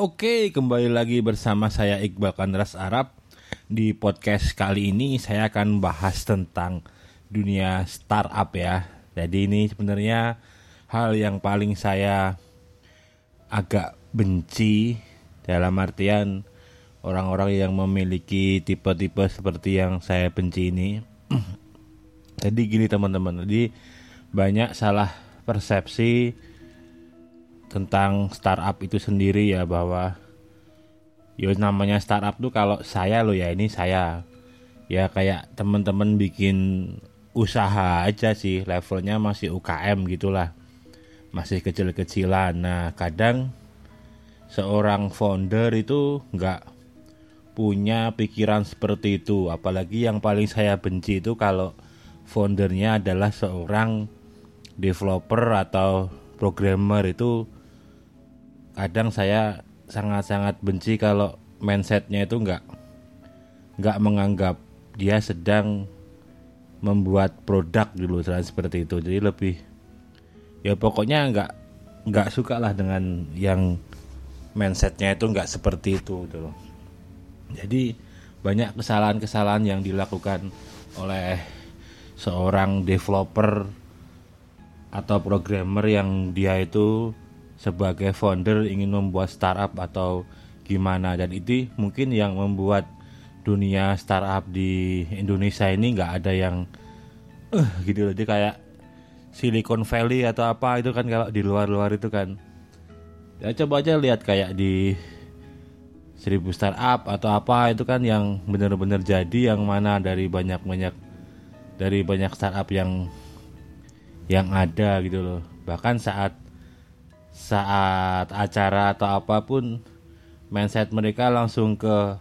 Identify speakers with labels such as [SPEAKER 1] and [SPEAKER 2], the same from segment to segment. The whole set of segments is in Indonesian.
[SPEAKER 1] Oke, kembali lagi bersama saya Iqbal Kanras Arab. Di podcast kali ini saya akan bahas tentang dunia startup ya. Jadi ini sebenarnya hal yang paling saya agak benci dalam artian orang-orang yang memiliki tipe-tipe seperti yang saya benci ini. Jadi gini teman-teman, jadi banyak salah persepsi tentang startup itu sendiri ya bahwa ya namanya startup tuh kalau saya loh ya ini saya. Ya kayak teman-teman bikin usaha aja sih levelnya masih UKM gitulah masih kecil-kecilan. Nah kadang seorang founder itu nggak punya pikiran seperti itu. Apalagi yang paling saya benci itu kalau foundernya adalah seorang developer atau programmer itu kadang saya sangat-sangat benci kalau mindsetnya itu nggak nggak menganggap dia sedang membuat produk dulu seperti itu. Jadi lebih ya pokoknya nggak nggak suka lah dengan yang mindsetnya itu nggak seperti itu gitu jadi banyak kesalahan-kesalahan yang dilakukan oleh seorang developer atau programmer yang dia itu sebagai founder ingin membuat startup atau gimana. Dan itu mungkin yang membuat dunia startup di Indonesia ini nggak ada yang uh, gitu loh. Jadi kayak Silicon Valley atau apa itu kan kalau di luar-luar itu kan. Ya coba aja lihat kayak di seribu startup atau apa itu kan yang benar-benar jadi yang mana dari banyak-banyak dari banyak startup yang yang ada gitu loh. Bahkan saat saat acara atau apa pun mindset mereka langsung ke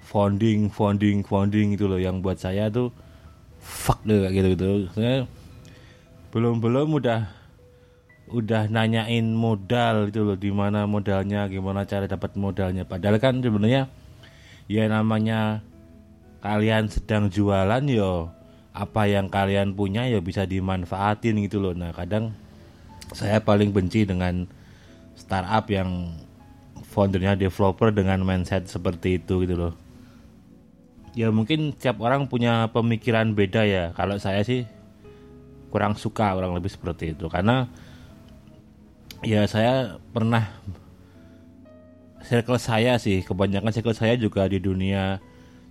[SPEAKER 1] founding founding founding gitu loh. Yang buat saya tuh fuck deh gitu gitu. Saya belum belum udah udah nanyain modal gitu loh. Di mana modalnya gimana cara dapat modalnya. Padahal kan sebenarnya ya namanya kalian sedang jualan yo. Apa yang kalian punya ya bisa dimanfaatin gitu loh. Nah kadang saya paling benci dengan startup yang foundernya developer dengan mindset seperti itu gitu loh. Ya mungkin setiap orang punya pemikiran beda ya. Kalau saya sih kurang suka orang lebih seperti itu. Karena ya saya pernah circle saya sih kebanyakan circle saya juga di dunia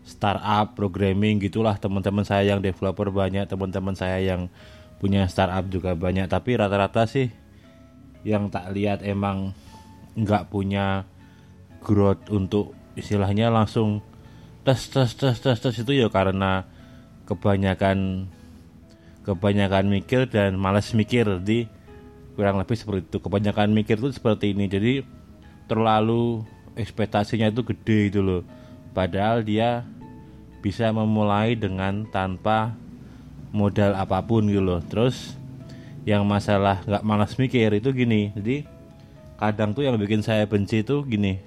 [SPEAKER 1] startup programming gitulah. Teman-teman saya yang developer banyak teman-teman saya yang punya startup juga banyak tapi rata-rata sih yang tak lihat emang nggak punya growth untuk istilahnya langsung tes tes tes tes tes itu ya karena kebanyakan kebanyakan mikir dan malas mikir. Di kurang lebih seperti itu. Kebanyakan mikir itu seperti ini. Jadi terlalu ekspektasinya itu gede itu loh. Padahal dia bisa memulai dengan tanpa modal apa pun gitu loh. Terus yang masalah nggak malas mikir itu gini. Jadi kadang tuh yang bikin saya benci itu gini.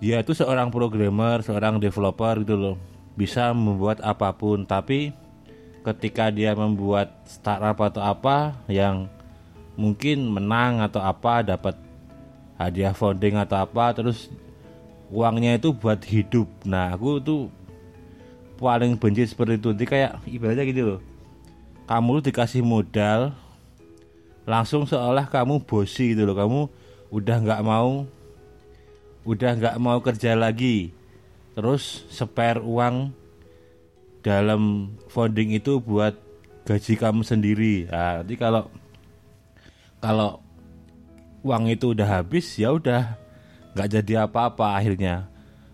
[SPEAKER 1] Dia itu seorang programmer seorang developer gitu loh. Bisa membuat apa pun tapi ketika dia membuat startup atau apa yang mungkin menang atau apa dapat hadiah founding atau apa terus uangnya itu buat hidup. Nah aku tuh paling benci seperti itu. Jadi kayak ibaratnya gitu loh. Kamu dikasih modal langsung seolah kamu bosi gitu loh. Kamu udah nggak mau udah nggak mau kerja lagi. Terus spare uang dalam founding itu buat gaji kamu sendiri. Nah, nanti kalau kalau uang itu udah habis ya udah nggak jadi apa-apa akhirnya.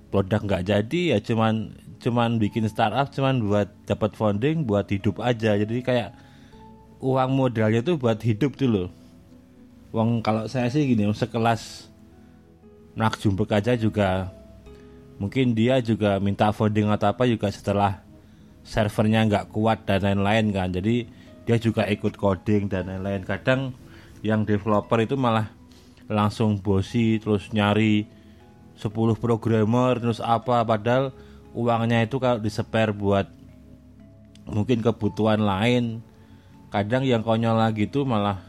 [SPEAKER 1] Produk nggak jadi ya cuman cuman bikin startup cuman buat dapat funding buat hidup aja. Jadi kayak uang modalnya tuh buat hidup loh. Uang kalau saya sih gini sekelas nak Jumpek aja juga mungkin dia juga minta funding atau apa juga setelah servernya nggak kuat dan lain-lain kan. Jadi dia juga ikut coding dan lain-lain. Kadang yang developer itu malah langsung bosi terus nyari 10 programmer terus apa padahal uangnya itu kalau diseper buat mungkin kebutuhan lain kadang yang konyol lagi tuh malah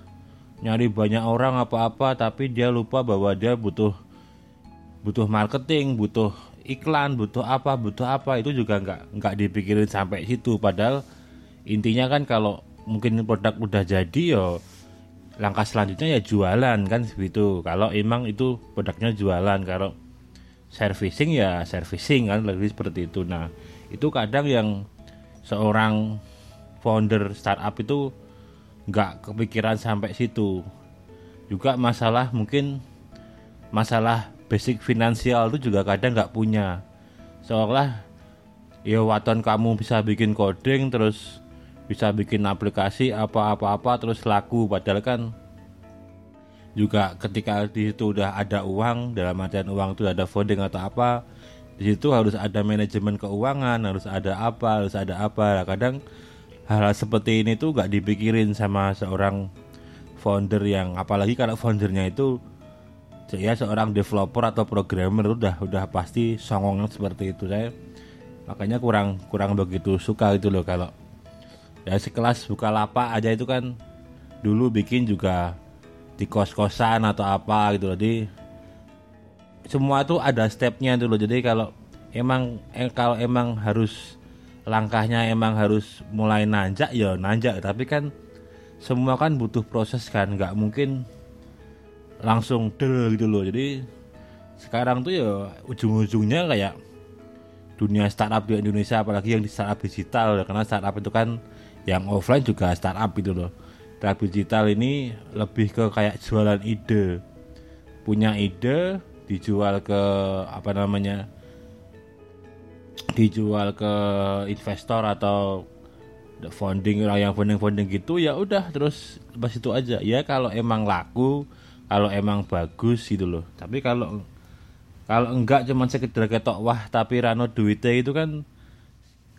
[SPEAKER 1] nyari banyak orang apa-apa tapi dia lupa bahwa dia butuh butuh marketing butuh iklan butuh apa butuh apa itu juga nggak nggak dipikirin sampai situ. Padahal intinya kan kalau mungkin produk udah jadi yo langkah selanjutnya ya jualan kan begitu kalau emang itu produknya jualan kalau servicing ya servicing kan lebih seperti itu. Nah itu kadang yang seorang founder startup itu nggak kepikiran sampai situ. Juga masalah mungkin masalah basic finansial itu juga kadang nggak punya. Seolah ya waton kamu bisa bikin coding terus bisa bikin aplikasi apa-apa-apa terus laku. Padahal kan juga ketika di situ udah ada uang dalam artian uang itu ada voting atau apa di situ harus ada manajemen keuangan harus ada apa harus ada apa. Kadang hal, -hal seperti ini tuh gak dipikirin sama seorang founder yang apalagi kalau foundernya itu ya seorang developer atau programmer udah udah pasti songongnya seperti itu. Saya makanya kurang kurang begitu suka itu loh kalau ya sekelas buka lapak aja itu kan dulu bikin juga di kos-kosan atau apa gitu loh. Jadi semua tuh ada stepnya tuh loh. Jadi kalau emang eh, kalau emang harus langkahnya emang harus mulai nanjak ya nanjak. Tapi kan semua kan butuh proses kan. Nggak mungkin langsung del gitu loh. Jadi sekarang tuh ya ujung-ujungnya kayak dunia startup di Indonesia apalagi yang di startup digital. Karena startup itu kan yang offline juga startup gitu loh startup digital ini lebih ke kayak jualan ide. Punya ide dijual ke apa namanya dijual ke investor atau founding orang yang founding founding gitu ya udah terus pas itu aja. Ya kalau emang laku kalau emang bagus gitu loh. Tapi kalau kalau enggak cuma sekedar ketok wah tapi rano duitnya itu kan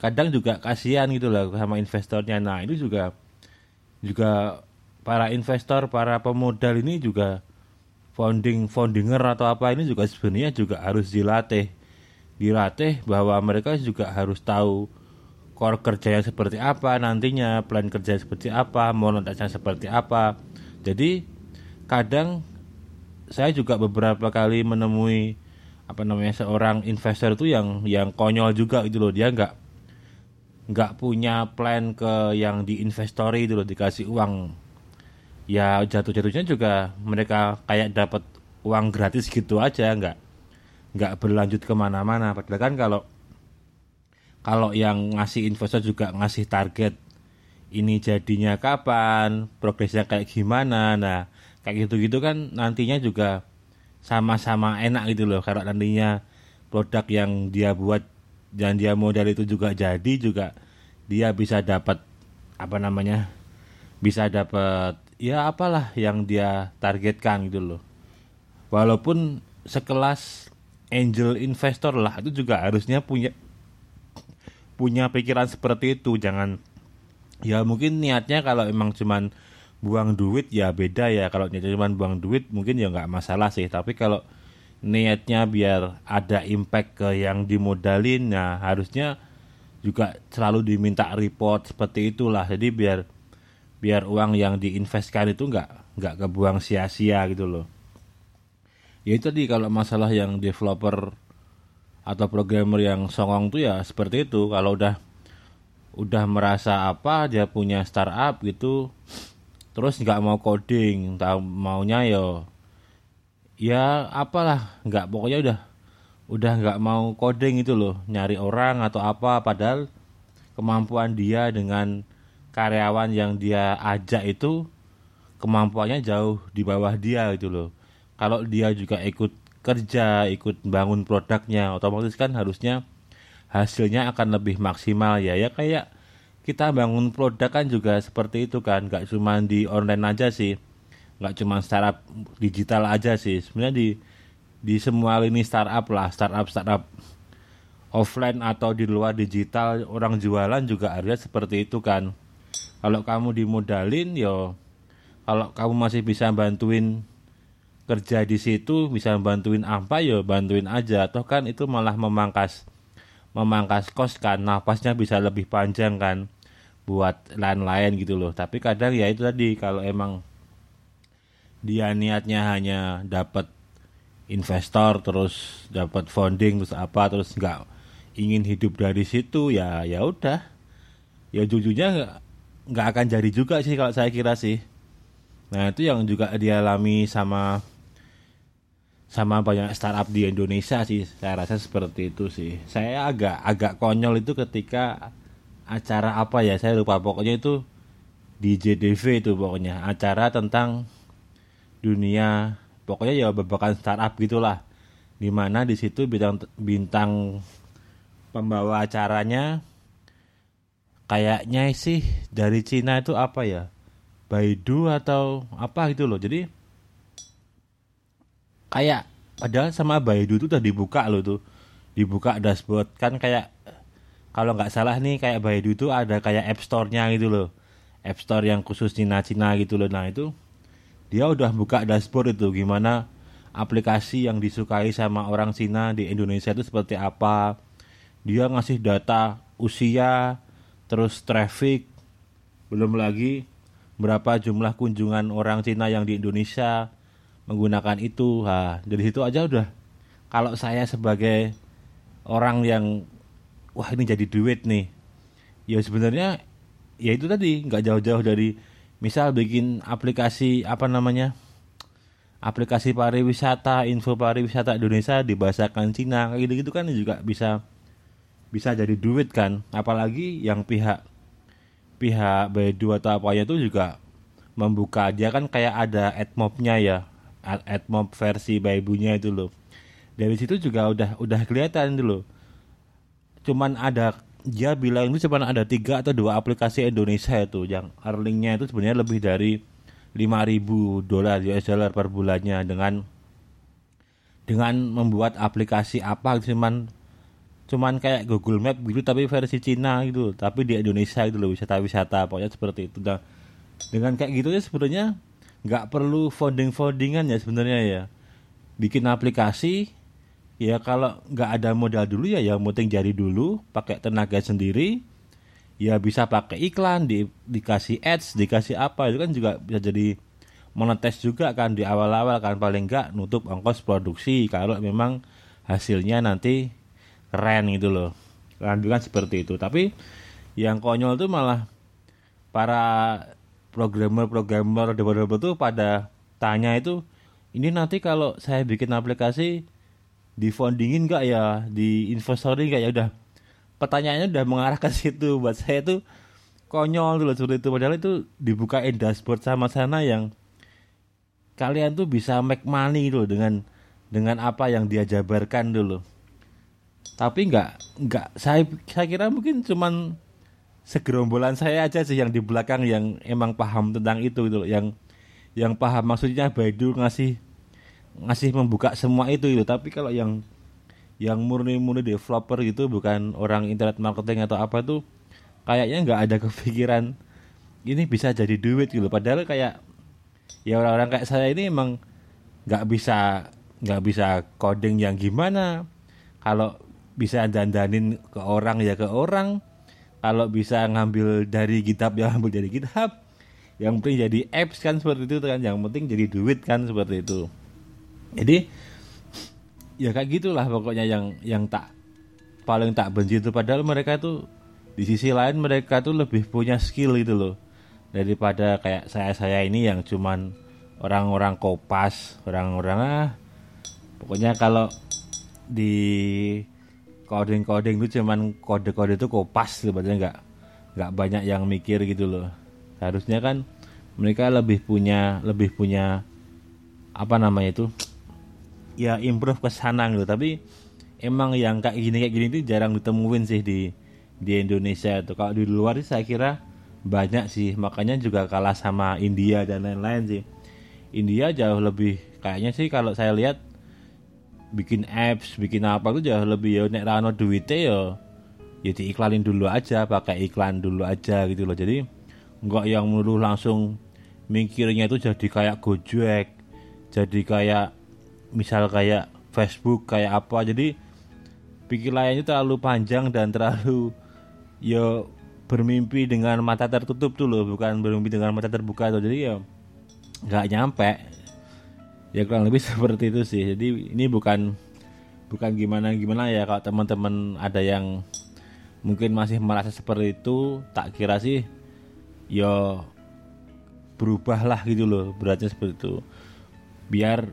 [SPEAKER 1] kadang juga kasihan gitu loh sama investornya. Nah itu juga juga para investor para pemodal ini juga founding foundinger atau apa ini juga sebenarnya juga harus dilatih. Dilatih bahwa mereka juga harus tahu core kerjanya seperti apa nantinya plan kerja seperti apa monetisasi seperti apa. Jadi kadang saya juga beberapa kali menemui apa namanya seorang investor itu yang yang konyol juga gitu loh. Dia nggak nggak punya plan ke yang diinvestori itu loh dikasih uang. Ya jatuh-jatuhnya juga mereka kayak dapat uang gratis gitu aja nggak nggak berlanjut ke mana-mana. Padahal kan kalau kalau yang ngasih investor juga ngasih target ini jadinya kapan progresnya kayak gimana. Nah kayak gitu-gitu kan nantinya juga sama-sama enak gitu loh. Kalau nantinya produk yang dia buat dan dia modal itu juga jadi juga dia bisa dapat apa namanya bisa dapat ya apalah yang dia targetkan gitu loh. Walaupun sekelas angel investor lah itu juga harusnya punya punya pikiran seperti itu. Jangan ya mungkin niatnya kalau emang cuman buang duit ya beda ya. Kalau niatnya cuma buang duit mungkin ya nggak masalah sih. Tapi kalau niatnya biar ada impact ke yang dimodalin nah harusnya juga selalu diminta report seperti itulah. Jadi biar biar uang yang diinvestkan itu nggak nggak kebuang sia-sia gitu loh. Ya itu tadi kalau masalah yang developer atau programmer yang songong tuh ya seperti itu. Kalau udah udah merasa apa dia punya startup gitu terus nggak mau coding tahu maunya yo ya apalah nggak pokoknya udah udah nggak mau coding itu loh nyari orang atau apa padahal kemampuan dia dengan karyawan yang dia ajak itu kemampuannya jauh di bawah dia gitu loh. Kalau dia juga ikut kerja ikut bangun produknya otomatis kan harusnya hasilnya akan lebih maksimal ya. Ya kayak kita bangun produk kan juga seperti itu kan nggak cuma di online aja sih nggak cuma startup digital aja sih. Sebenarnya di di semua lini startup lah startup startup offline atau di luar digital orang jualan juga harusnya seperti itu kan. Kalau kamu dimodalin yo kalau kamu masih bisa bantuin kerja di situ bisa bantuin apa yo bantuin aja. Toh kan itu malah memangkas memangkas kos kan nafasnya bisa lebih panjang kan buat lain-lain gitu loh. Tapi kadang ya itu tadi kalau emang dia niatnya hanya dapat investor terus dapat funding terus apa terus nggak ingin hidup dari situ ya ya udah. Ya jujurnya nggak akan jadi juga sih kalau saya kira sih. Nah itu yang juga dialami sama sama banyak startup di Indonesia sih. Saya rasa seperti itu sih. Saya agak agak konyol itu ketika acara apa ya saya lupa. Pokoknya itu di JDV itu pokoknya. Acara tentang dunia. Pokoknya ya babakan startup gitulah. Di mana di situ bintang bintang pembawa acaranya kayaknya sih dari Cina itu apa ya? Baidu atau apa gitu loh. Jadi kayak padahal sama Baidu itu udah dibuka loh tuh. Dibuka dashboard. Kan kayak kalau nggak salah nih kayak Baidu itu ada kayak App Store-nya gitu loh. App Store yang khusus Cina-Cina gitu loh. Nah itu dia udah buka dashboard itu gimana aplikasi yang disukai sama orang Cina di Indonesia itu seperti apa. Dia ngasih data usia terus traffic belum lagi berapa jumlah kunjungan orang Cina yang di Indonesia menggunakan itu. Ha dari situ aja udah. Kalau saya sebagai orang yang wah ini jadi duit nih. Ya sebenarnya ya itu tadi nggak jauh-jauh dari misal bikin aplikasi apa namanya aplikasi pariwisata info pariwisata Indonesia dibahasakan Cina kayak gitu gitu kan juga bisa bisa jadi duit kan. Apalagi yang pihak pihak Baidu atau apa ya itu juga membuka dia kan kayak ada admobnya ya admob versi Baibunya itu loh. Dari situ juga udah udah kelihatan loh. Cuman ada dia bilang itu cuma ada tiga atau dua aplikasi Indonesia itu yang earningnya itu sebenarnya lebih dari 5000 dolar US dollar per bulannya dengan dengan membuat aplikasi apa cuman cuman kayak Google Map gitu tapi versi Cina gitu tapi di Indonesia gitu loh wisata-wisata pokoknya seperti itu. Nah, dengan kayak gitu ya sebenarnya nggak perlu founding foundingan ya sebenarnya ya. Bikin aplikasi ya kalau nggak ada modal dulu ya yang penting jadi dulu pakai tenaga sendiri. Ya bisa pakai iklan di dikasih ads dikasih apa itu kan juga bisa jadi monetes juga kan di awal-awal kan. Paling nggak nutup ongkos produksi kalau memang hasilnya nanti keren gitu loh. Lanjutan seperti itu. Tapi yang konyol tuh malah para programmer-programmer developer tuh pada tanya itu ini nanti kalau saya bikin aplikasi di fundingin nggak ya? Di investorin nggak ya? Udah. Pertanyaannya udah mengarah ke situ. Buat saya tuh konyol loh seperti itu. Padahal itu dibukain dashboard sama sana yang kalian tuh bisa make money loh dengan dengan apa yang dia jabarkan dulu tapi nggak nggak. Saya saya kira mungkin cuman segerombolan saya aja sih yang di belakang yang emang paham tentang itu gitu yang yang paham maksudnya Baidu ngasih ngasih membuka semua itu itu tapi kalau yang yang murni-murni developer gitu bukan orang internet marketing atau apa tuh kayaknya nggak ada kepikiran ini bisa jadi duit gitu. Padahal kayak ya orang-orang kayak saya ini emang nggak bisa nggak bisa coding yang gimana. Kalau bisa dandanin ke orang ya ke orang. Kalau bisa ngambil dari kitab ya ambil dari kitab yang penting jadi apps kan seperti itu kan. Yang penting jadi duit kan seperti itu jadi ya kayak gitulah pokoknya yang yang tak paling tak benci itu. Padahal mereka tuh di sisi lain mereka tuh lebih punya skill itu loh. Daripada kayak saya saya ini yang cuman orang-orang kopas orang-orang ah pokoknya kalau di coding-coding itu cuman kode-kode itu kopas sebenarnya nggak nggak banyak yang mikir gitu loh. Harusnya kan mereka lebih punya lebih punya apa namanya itu ya improve ke sana gitu. Tapi emang yang kayak gini kayak gini itu jarang ditemuin sih di di Indonesia itu kalau di luar sih saya kira banyak sih. Makanya juga kalah sama India dan lain-lain sih. India jauh lebih kayaknya sih kalau saya lihat bikin apps bikin apa tuh jauh lebih ya. Nek rano duitnya ya ya diiklanin dulu aja pakai iklan dulu aja gitu loh. Jadi nggak yang melulu langsung mikirnya itu jadi kayak Gojek jadi kayak misal kayak Facebook kayak apa. Jadi pikir layarnya terlalu panjang dan terlalu ya bermimpi dengan mata tertutup tuh loh bukan bermimpi dengan mata terbuka tuh. Jadi ya nggak nyampe. Ya kurang lebih seperti itu sih. Jadi ini bukan bukan gimana gimana ya. Kalau teman-teman ada yang mungkin masih merasa seperti itu tak kira sih yo berubahlah gitu loh beratnya seperti itu. Biar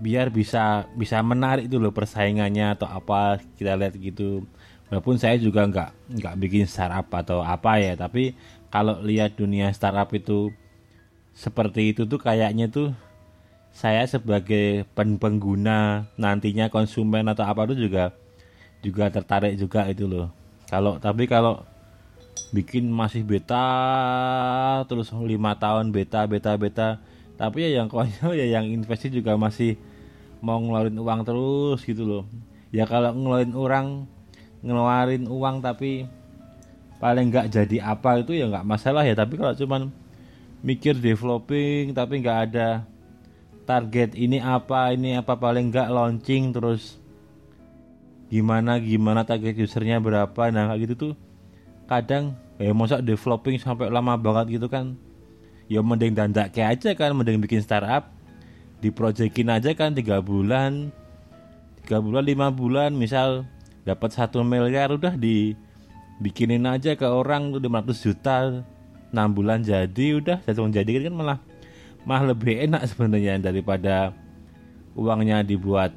[SPEAKER 1] biar bisa bisa menarik itu loh persaingannya atau apa kita lihat gitu. Walaupun saya juga nggak nggak bikin startup atau apa ya tapi kalau lihat dunia startup itu seperti itu tuh kayaknya tuh saya sebagai pen pengguna nantinya konsumen atau apa itu juga juga tertarik juga itu loh. Kalau tapi kalau bikin masih beta terus lima tahun beta beta beta tapi ya yang konyol ya yang investasi juga masih mau ngeluarin uang terus gitu loh. Ya kalau ngeluarin orang ngeluarin uang tapi paling nggak jadi apa itu ya nggak masalah ya. Tapi kalau cuman mikir developing tapi nggak ada target ini apa ini apa paling nggak launching terus gimana gimana target usernya berapa. Nah kayak gitu tuh kadang ya masa developing sampai lama banget gitu kan ya mending dandak kayak aja kan mending bikin startup diprojekin aja kan tiga bulan. Tiga bulan lima bulan misal dapat satu miliar udah dibikinin aja ke orang tuh 500 juta 6 bulan jadi udah. Langsung jadi kan malah malah lebih enak sebenarnya daripada uangnya dibuat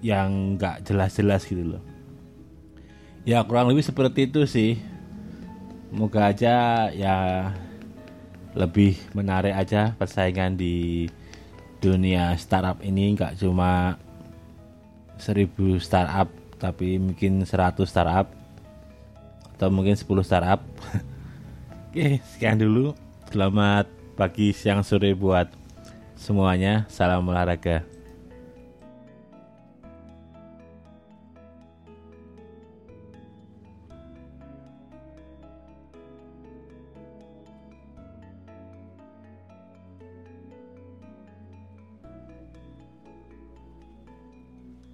[SPEAKER 1] yang nggak jelas-jelas gitu loh. Ya kurang lebih seperti itu sih. Moga aja ya lebih menarik aja persaingan di dunia startup ini. Nggak cuma seribu startup tapi mungkin 100 startup atau mungkin 10 startup. Oke sekian dulu. Selamat pagi siang sore buat semuanya. Salam olahraga